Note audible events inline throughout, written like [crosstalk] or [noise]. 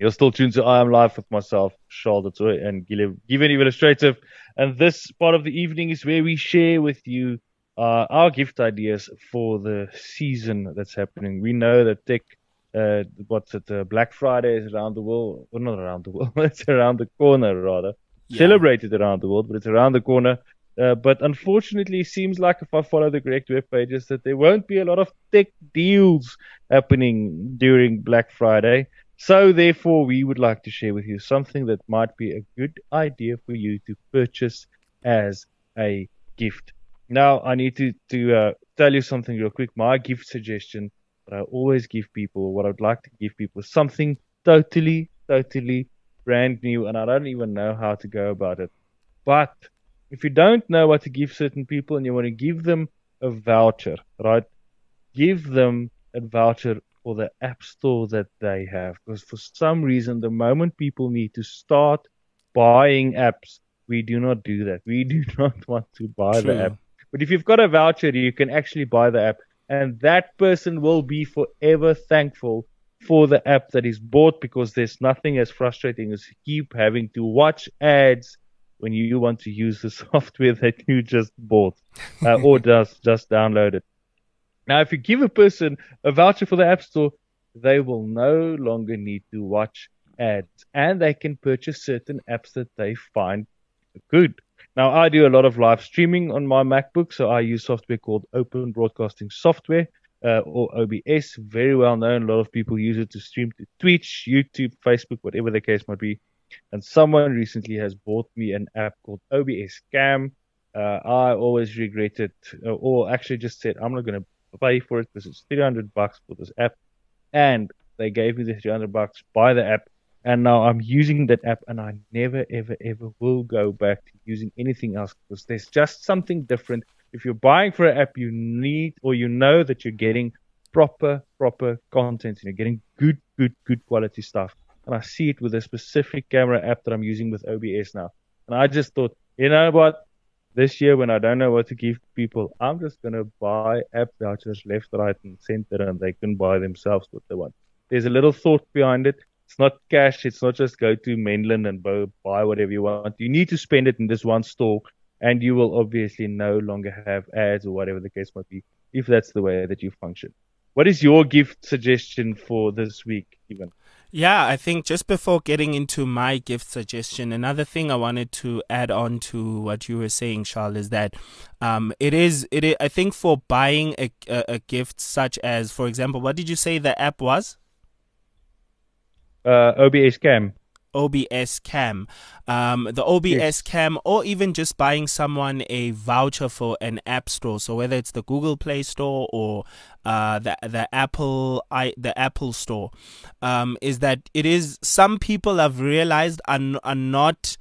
You're still tuned to I Am Live with myself, Charles Toy, and Given Illustrative. And this part of the evening is where we share with you uh, our gift ideas for the season that's happening. We know that tech, uh, what's it, uh, Black Friday is around the world. Well, not around the world, [laughs] it's around the corner, rather. Yeah. Celebrated around the world, but it's around the corner. Uh, but unfortunately, it seems like if I follow the correct web pages, that there won't be a lot of tech deals happening during Black Friday. So therefore, we would like to share with you something that might be a good idea for you to purchase as a gift. Now, I need to, to uh, tell you something real quick. My gift suggestion that I always give people, what I'd like to give people, is something totally, totally brand new, and I don't even know how to go about it. But if you don't know what to give certain people and you want to give them a voucher, right? Give them a voucher for the app store that they have. Because for some reason, the moment people need to start buying apps, we do not do that. We do [laughs] not want to buy True. the app. But if you've got a voucher, you can actually buy the app. And that person will be forever thankful for the app that is bought because there's nothing as frustrating as keep having to watch ads when you want to use the [laughs] software that you just bought uh, or [laughs] just just downloaded. Now, if you give a person a voucher for the App Store, they will no longer need to watch ads and they can purchase certain apps that they find good. Now, I do a lot of live streaming on my MacBook, so I use software called Open Broadcasting Software. Uh, or OBS, very well known. A lot of people use it to stream to Twitch, YouTube, Facebook, whatever the case might be. And someone recently has bought me an app called OBS Cam. Uh, I always regretted, or actually just said, I'm not going to pay for it because it's 300 bucks for this app. And they gave me the 300 bucks, buy the app. And now I'm using that app and I never, ever, ever will go back to using anything else because there's just something different. If you're buying for an app, you need or you know that you're getting proper, proper content and you're getting good, good, good quality stuff. And I see it with a specific camera app that I'm using with OBS now. And I just thought, you know what? This year when I don't know what to give people, I'm just gonna buy app vouchers left, right, and center, and they can buy themselves what they want. There's a little thought behind it. It's not cash. It's not just go to Menlyn and buy whatever you want. You need to spend it in this one store, and you will obviously no longer have ads or whatever the case might be, if that's the way that you function. What is your gift suggestion for this week, Even? Yeah, I think just before getting into my gift suggestion, another thing I wanted to add on to what you were saying, Charles, is that um, it is it. Is, I think for buying a, a, a gift such as, for example, what did you say the app was? Uh, OBS Cam. OBS Cam, um, the OBS yes. Cam, or even just buying someone a voucher for an app store. So whether it's the Google Play Store or uh, the the Apple i the Apple Store, um, is that it is some people have realized are, are not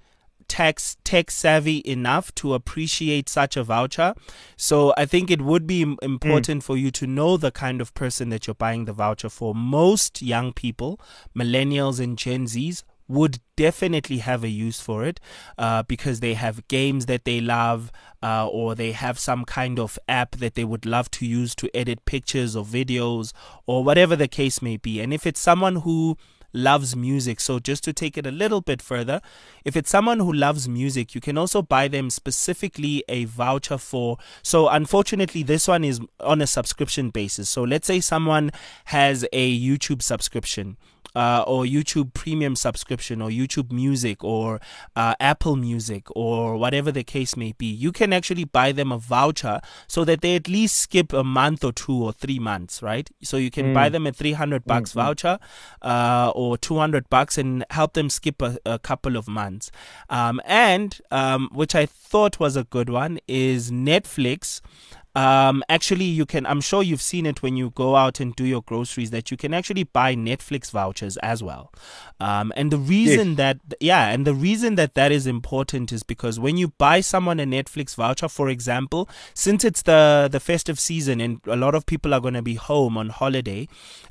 tech tech savvy enough to appreciate such a voucher. So I think it would be important mm. for you to know the kind of person that you're buying the voucher for. Most young people, millennials and Gen Zs, would definitely have a use for it uh, because they have games that they love uh, or they have some kind of app that they would love to use to edit pictures or videos or whatever the case may be. And if it's someone who loves music. So, just to take it a little bit further, if it's someone who loves music, you can also buy them specifically a voucher for. So, unfortunately, this one is on a subscription basis. So, let's say someone has a YouTube subscription uh, or YouTube Premium subscription or YouTube Music or uh, Apple Music or whatever the case may be, you can actually buy them a voucher so that they at least skip a month or two or three months, right? So you can mm. buy them a 300 bucks mm-hmm. voucher uh, or 200 bucks and help them skip a, a couple of months. Um, and um, which I thought was a good one is Netflix um, actually, you can. I'm sure you've seen it when you go out and do your groceries that you can actually buy Netflix vouchers as well. Um, and the reason yes. that, yeah, and the reason that that is important is because when you buy someone a Netflix voucher, for example, since it's the the festive season and a lot of people are going to be home on holiday,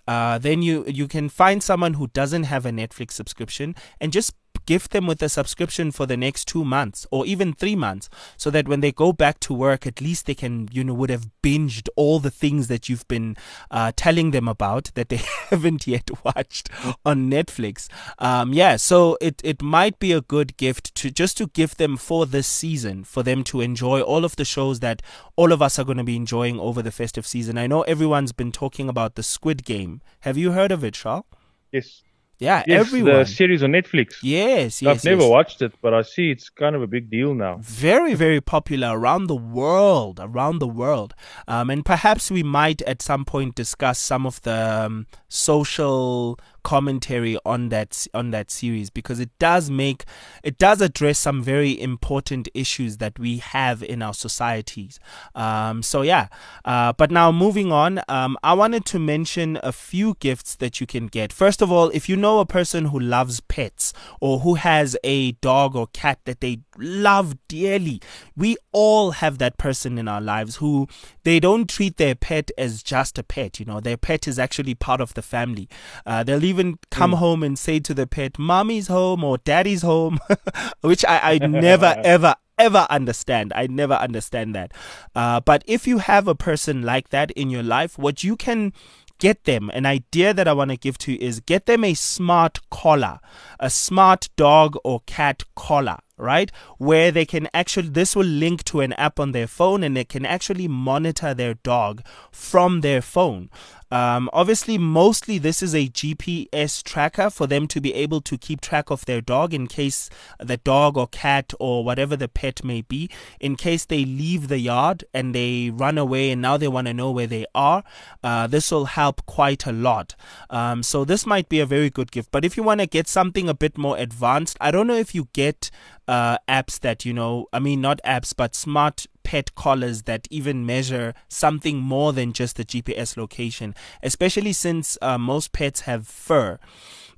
uh, then you you can find someone who doesn't have a Netflix subscription and just gift them with a subscription for the next two months or even three months, so that when they go back to work, at least they can, you know, would have binged all the things that you've been uh, telling them about that they [laughs] haven't yet watched on Netflix. Um, yeah, so it it might be a good gift to just to give them for this season for them to enjoy all of the shows that all of us are going to be enjoying over the festive season. I know everyone's been talking about the Squid Game. Have you heard of it, Charles? Yes. Yeah, yes, everyone. The series on Netflix. Yes, yes. I've never yes. watched it, but I see it's kind of a big deal now. Very, very popular around the world, around the world. Um, and perhaps we might at some point discuss some of the um, social commentary on that on that series because it does make it does address some very important issues that we have in our societies. Um, so yeah, uh, but now moving on, um, I wanted to mention a few gifts that you can get. First of all, if you know a person who loves pets or who has a dog or cat that they love dearly, we all have that person in our lives who they don't treat their pet as just a pet. You know, their pet is actually part of the family. Uh, they'll even come mm. home and say to the pet, "Mommy's home" or "Daddy's home," [laughs] which I, I never [laughs] ever ever understand. I never understand that. Uh, but if you have a person like that in your life, what you can get them an idea that I want to give to you is get them a smart collar, a smart dog or cat collar right? Where they can actually, this will link to an app on their phone and they can actually monitor their dog from their phone. Um, obviously, mostly this is a GPS tracker for them to be able to keep track of their dog in case the dog or cat or whatever the pet may be, in case they leave the yard and they run away and now they want to know where they are. Uh, this will help quite a lot. Um, so, this might be a very good gift. But if you want to get something a bit more advanced, I don't know if you get uh, apps that, you know, I mean, not apps, but smart pet collars that even measure something more than just the GPS location, especially since uh, most pets have fur.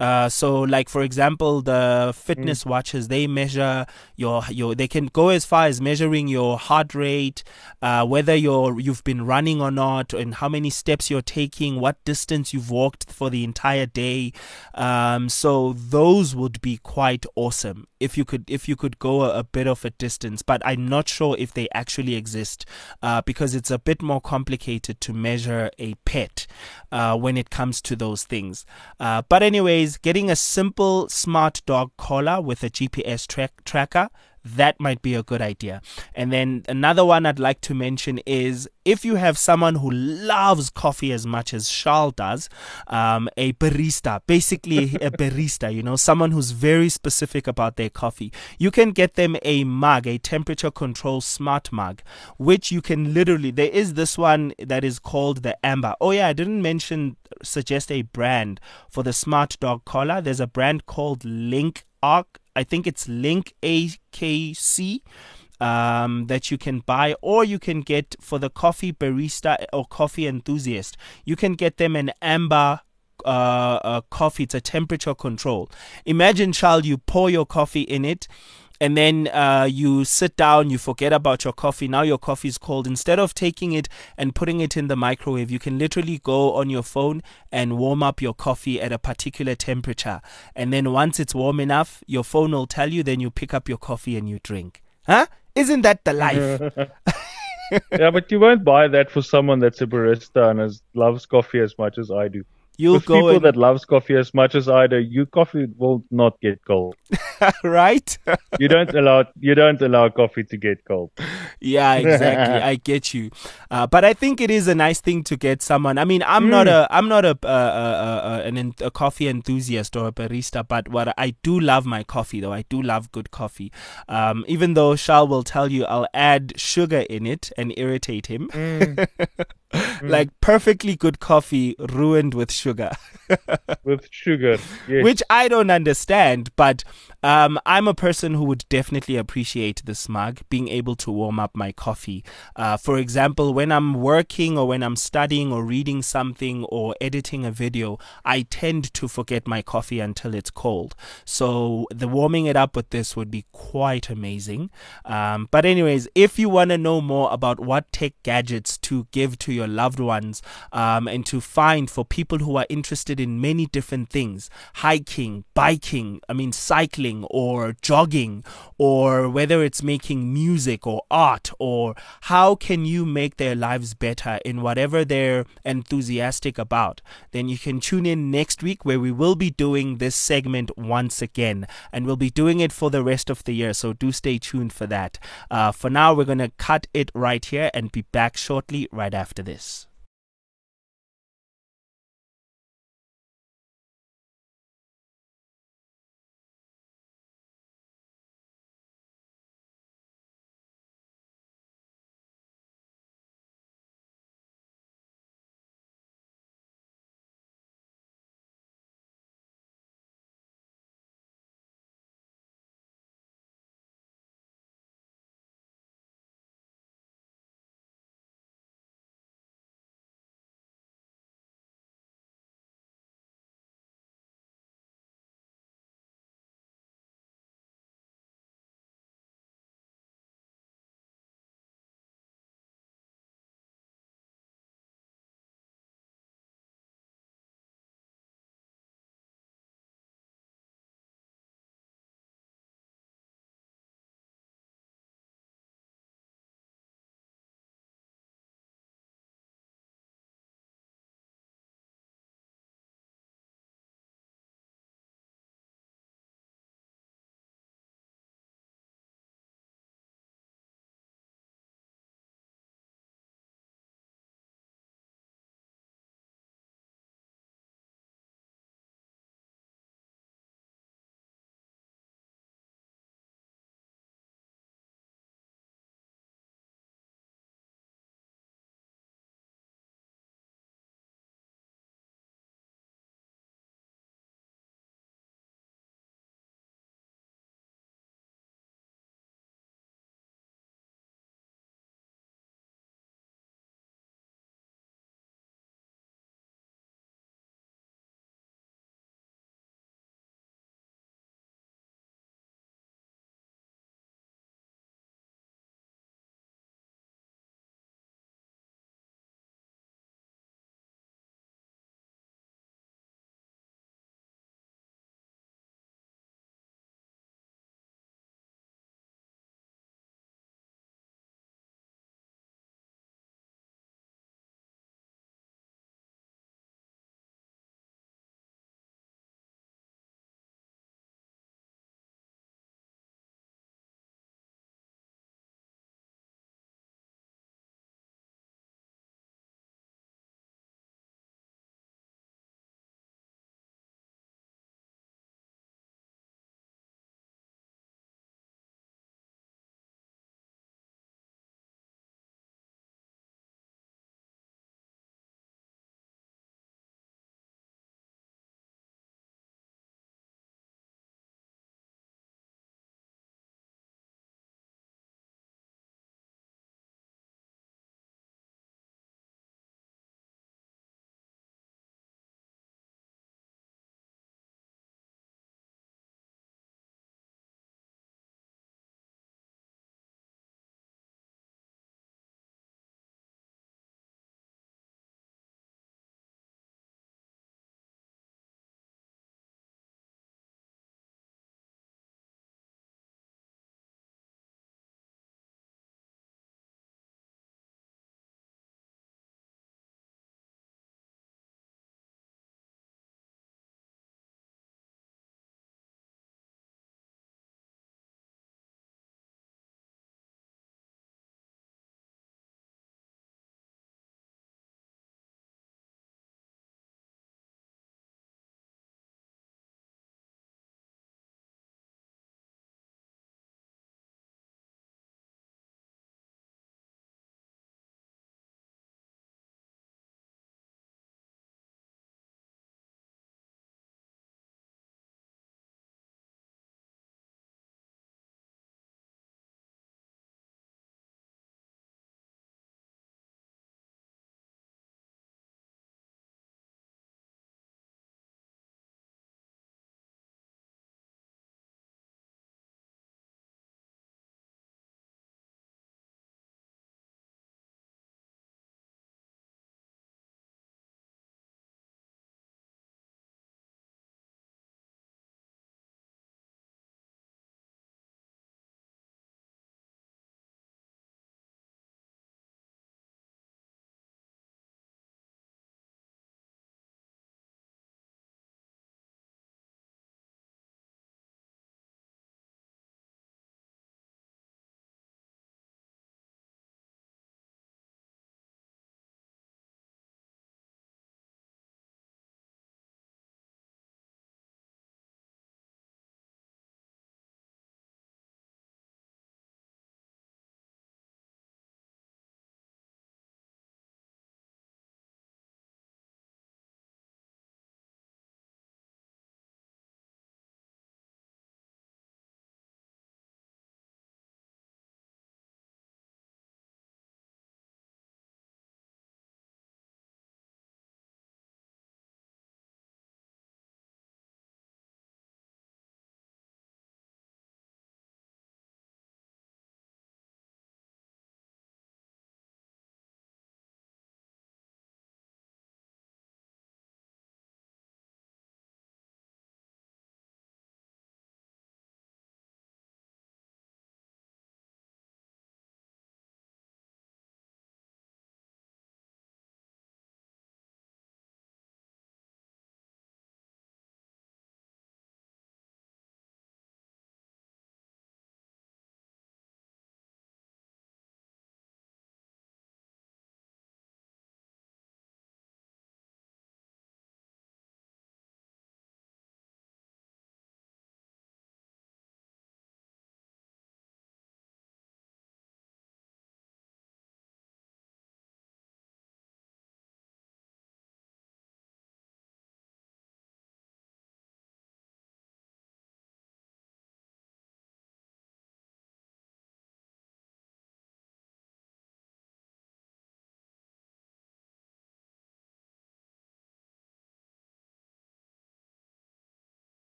Uh, so, like for example, the fitness mm. watches they measure your your they can go as far as measuring your heart rate, uh, whether you're you've been running or not, and how many steps you're taking, what distance you've walked for the entire day. Um, so those would be quite awesome if you could if you could go a, a bit of a distance. But I'm not sure if they actually exist uh, because it's a bit more complicated to measure a pet uh, when it comes to those things. Uh, but anyways getting a simple smart dog collar with a GPS tra- tracker that might be a good idea. And then another one I'd like to mention is if you have someone who loves coffee as much as Charles does, um, a barista, basically [laughs] a barista, you know, someone who's very specific about their coffee, you can get them a mug, a temperature control smart mug, which you can literally, there is this one that is called the Ember. Oh, yeah, I didn't mention, suggest a brand for the smart dog collar. There's a brand called Link Arc I think it's Link AKC um, that you can buy, or you can get for the coffee barista or coffee enthusiast. You can get them an Ember uh, uh, coffee. It's a temperature control. Imagine, child, you pour your coffee in it and then uh, you sit down, you forget about your coffee. Now your coffee is cold. Instead of taking it and putting it in the microwave, you can literally go on your phone and warm up your coffee at a particular temperature. And then once it's warm enough, your phone will tell you, then you pick up your coffee and you drink. Huh? Isn't that the life? [laughs] [laughs] yeah, but you won't buy that for someone that's a barista and loves coffee as much as I do. You'll With go people and... that loves coffee as much as I do, your coffee will not get cold. [laughs] right? [laughs] you don't allow you don't allow coffee to get cold. Yeah, [laughs] exactly. I get you. Uh, but I think it is a nice thing to get someone. I mean, I'm mm. not a I'm not a uh, uh, uh, an, a coffee enthusiast or a barista, but what I do love my coffee though. I do love good coffee. Um, even though Shal will tell you I'll add sugar in it and irritate him. Mm. [laughs] like mm. perfectly good coffee ruined with sugar. [laughs] with sugar, yes. Which I don't understand, but um, I'm a person who would definitely appreciate this mug, being able to warm up my coffee. Uh, for example, when I'm working or when I'm studying or reading something or editing a video, I tend to forget my coffee until it's cold. So the warming it up with this would be quite amazing. Um, but anyways, if you want to know more about what tech gadgets to give to your loved ones um, and to find for people who are interested in many different things hiking, biking, I mean, cycling or jogging, or whether it's making music or art, or how can you make their lives better in whatever they're enthusiastic about, then you can tune in next week where we will be doing this segment once again. And we'll be doing it for the rest of the year. So do stay tuned for that. Uh, for now, we're going to cut it right here and be back shortly right after this.